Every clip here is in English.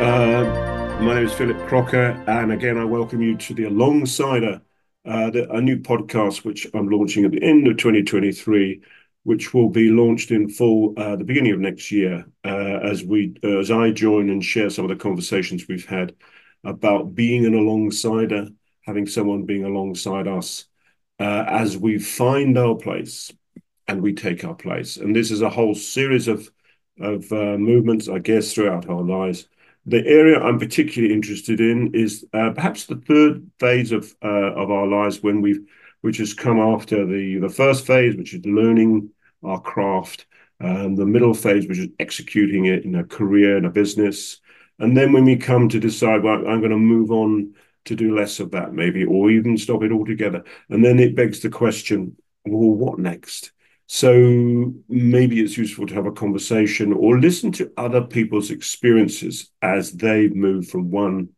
My name is Philip Crocker, and again, I welcome you to the Alongsider, uh, the, a new podcast which I'm launching at the end of 2023, which will be launched in full uh, the beginning of next year, uh, as we as I join and share some of the conversations we've had about being an alongsider, having someone being alongside us uh, as we find our place and we take our place. And this is a whole series of of uh, movements, I guess, throughout our lives. The area I'm particularly interested in is uh, perhaps the third phase of uh, of our lives when we've which has come after the the first phase, which is learning our craft, um, the middle phase, which is executing it in a career and a business, and then when we come to decide, well, I'm going to move on to do less of that, maybe, or even stop it altogether, and then it begs the question, well, what next? So maybe it's useful to have a conversation or listen to other people's experiences as they move from one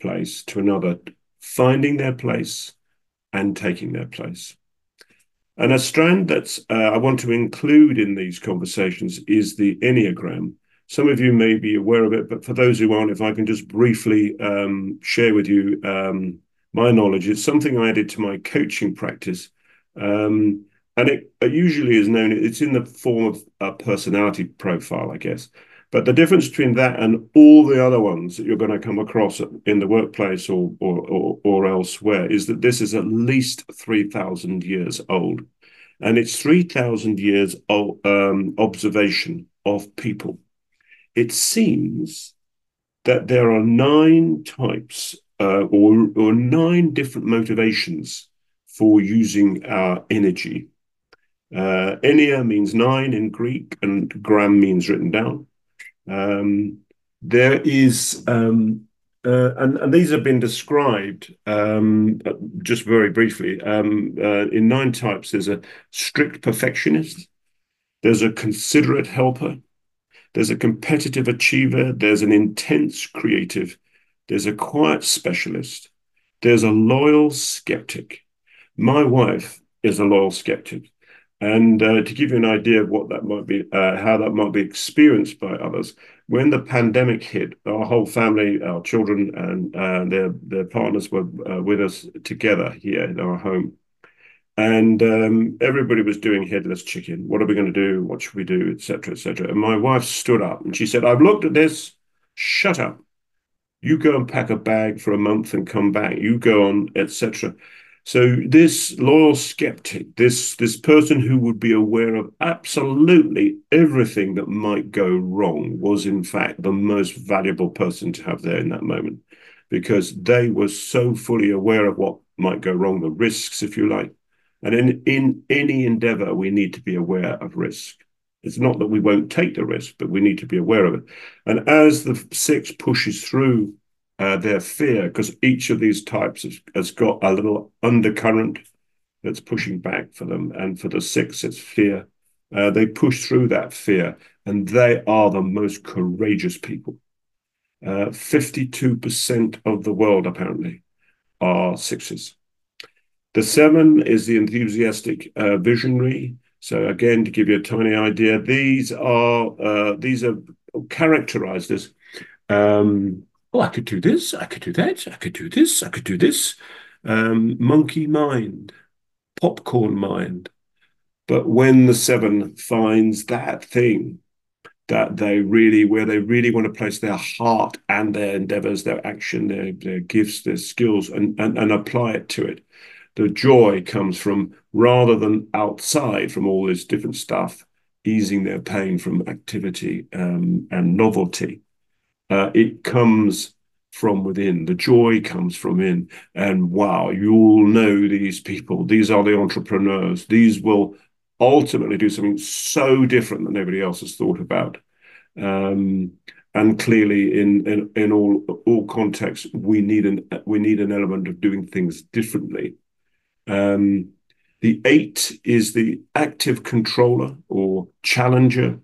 place to another, finding their place and taking their place. And a strand that uh, I want to include in these conversations is the Enneagram. Some of you may be aware of it, but for those who aren't, if I can just briefly um, share with you um, my knowledge, it's something I added to my coaching practice. Um, and it, usually is known, it's in the form of a personality profile, I guess. But the difference between that and all the other ones that you're going to come across in the workplace or, or, or, or elsewhere is that this is at least 3,000 years old. And it's 3,000 years of um, observation of people. It seems that there are nine types uh, or, or nine different motivations for using our energy uh, means nine in Greek, and gram means written down. Um, there is, um, uh, and, and these have been described um, just very briefly. Um, uh, in nine types, there's a strict perfectionist, there's a considerate helper, there's a competitive achiever, there's an intense creative, there's a quiet specialist, there's a loyal skeptic. My wife is a loyal skeptic. And uh, to give you an idea of what that might be, uh, how that might be experienced by others, when the pandemic hit, our whole family, our children, and uh, their their partners were uh, with us together here in our home, and um, everybody was doing headless chicken. What are we going to do? What should we do? Etc. Etc. And my wife stood up and she said, "I've looked at this. Shut up. You go and pack a bag for a month and come back. You go on, etc." So this loyal skeptic, this this person who would be aware of absolutely everything that might go wrong, was in fact the most valuable person to have there in that moment, because they were so fully aware of what might go wrong, the risks, if you like. And in in any endeavor, we need to be aware of risk. It's not that we won't take the risk, but we need to be aware of it. And as the six pushes through uh, their fear, because each of these types has, has got a little undercurrent that's pushing back for them. And for the six, it's fear. Uh, they push through that fear, and they are the most courageous people. Uh, 52% of the world, apparently, are sixes. The seven is the enthusiastic uh, visionary. So again, to give you a tiny idea, these are uh, these are characterized as um, oh, I could do this, I could do that, I could do this, I could do this. Um, monkey mind, popcorn mind. But when the seven finds that thing that they really, where they really want to place their heart and their endeavors, their action, their, their gifts, their skills, and, and, and apply it to it, the joy comes from rather than outside from all this different stuff, easing their pain from activity um, and novelty uh, it comes from within. The joy comes from in. And wow, you all know these people. These are the entrepreneurs. These will ultimately do something so different that nobody else has thought about. Um, and clearly, in, in in all all contexts, we need an we need an element of doing things differently. Um, the eight is the active controller or challenger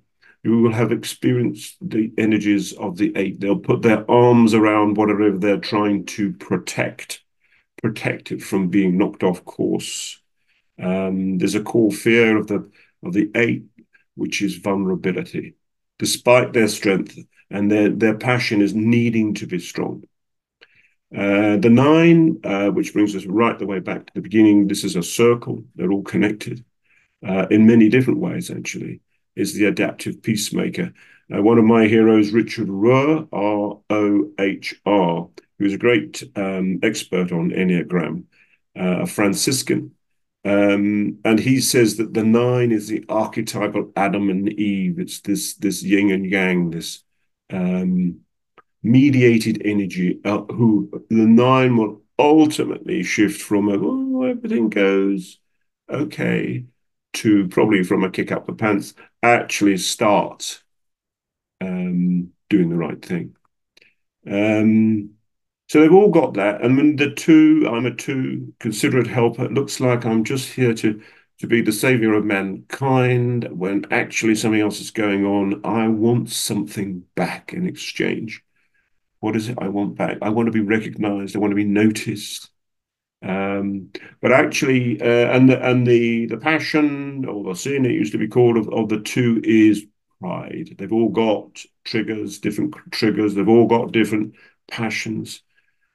who will have experienced the energies of the eight. They'll put their arms around whatever they're trying to protect, protect it from being knocked off course. Um, there's a core fear of the of the eight, which is vulnerability. Despite their strength and their their passion is needing to be strong, Uh, the nine, uh, which brings us right the way back to the beginning, this is a circle. They're all connected uh, in many different ways, actually, is the adaptive peacemaker. Uh, one of my heroes, Richard Rohr, R O H R, who's a great um, expert on Enneagram, uh, a Franciscan. Um, and he says that the nine is the archetypal Adam and Eve. It's this this yin and yang, this um, mediated energy. Uh, who the nine will ultimately shift from a oh everything goes okay to probably from a kick up the pants actually start um, doing the right thing. Um, so they've all got that. And the two, I'm a two, considerate helper. It looks like I'm just here to to be the savior of mankind when actually something else is going on. I want something back in exchange. What is it I want back? I want to be recognized. I want to be noticed. Um, but actually, uh, and the, and the the passion or the sin it used to be called of, of the two is pride. They've all got triggers, different triggers. They've all got different passions.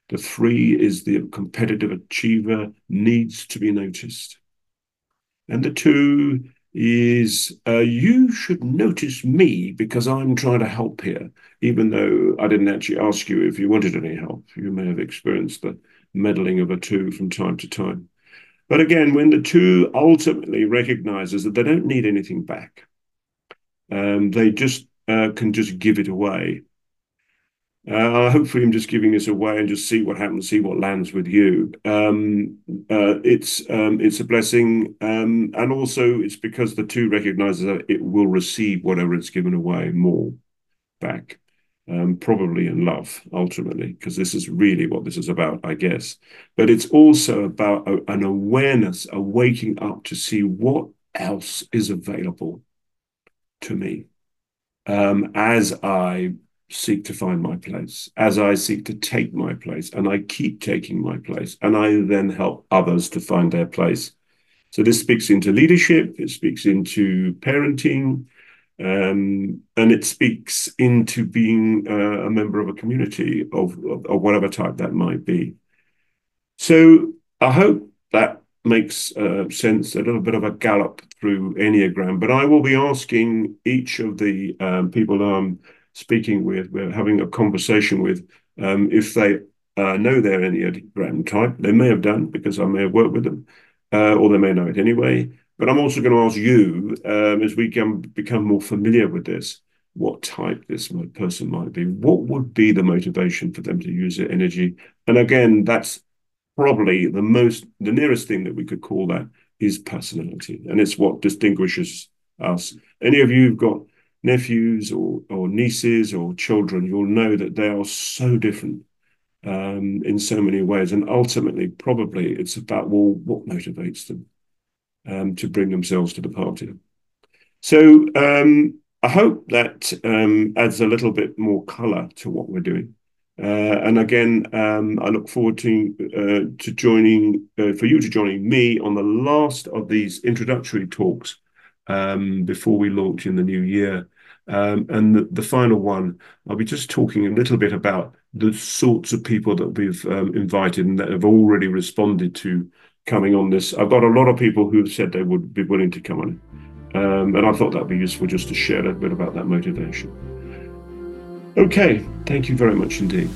The three is the competitive achiever needs to be noticed. And the two is uh, you should notice me because I'm trying to help here, even though I didn't actually ask you if you wanted any help. You may have experienced the meddling of a two from time to time. But again, when the two ultimately recognizes that they don't need anything back, um, they just uh, can just give it away. Uh, hopefully, I'm just giving this away and just see what happens, see what lands with you. Um, uh, it's um, it's a blessing, um, and also it's because the two recognizes that it will receive whatever it's given away more back um, probably in love ultimately, because this is really what this is about, I guess. But it's also about a, an awareness, a waking up to see what else is available to me um, as I seek to find my place, as I seek to take my place, and I keep taking my place, and I then help others to find their place. So this speaks into leadership, it speaks into parenting, um, and it speaks into being uh, a member of a community of, of, of, whatever type that might be. So I hope that makes uh, sense, a little bit of a gallop through Enneagram. But I will be asking each of the um, people I'm speaking with, we're having a conversation with, um, if they uh, know their Enneagram type. They may have done because I may have worked with them, uh, or they may know it anyway. But I'm also going to ask you, um, as we can become more familiar with this, what type this person might be. What would be the motivation for them to use their energy? And again, that's probably the most, the nearest thing that we could call that is personality. And it's what distinguishes us. Any of you who've got nephews or, or nieces or children, you'll know that they are so different um, in so many ways. And ultimately, probably it's about, well, what motivates them? Um, to bring themselves to the party. So um, I hope that um, adds a little bit more colour to what we're doing. Uh, and again, um, I look forward to uh, to joining uh, for you to joining me on the last of these introductory talks um, before we launch in the new year. Um, and the, the, final one, I'll be just talking a little bit about the sorts of people that we've invited and that have already responded to coming on this. I've got a lot of people who have said they would be willing to come on Um, and I thought that'd be useful just to share a bit about that motivation. Okay, thank you very much indeed.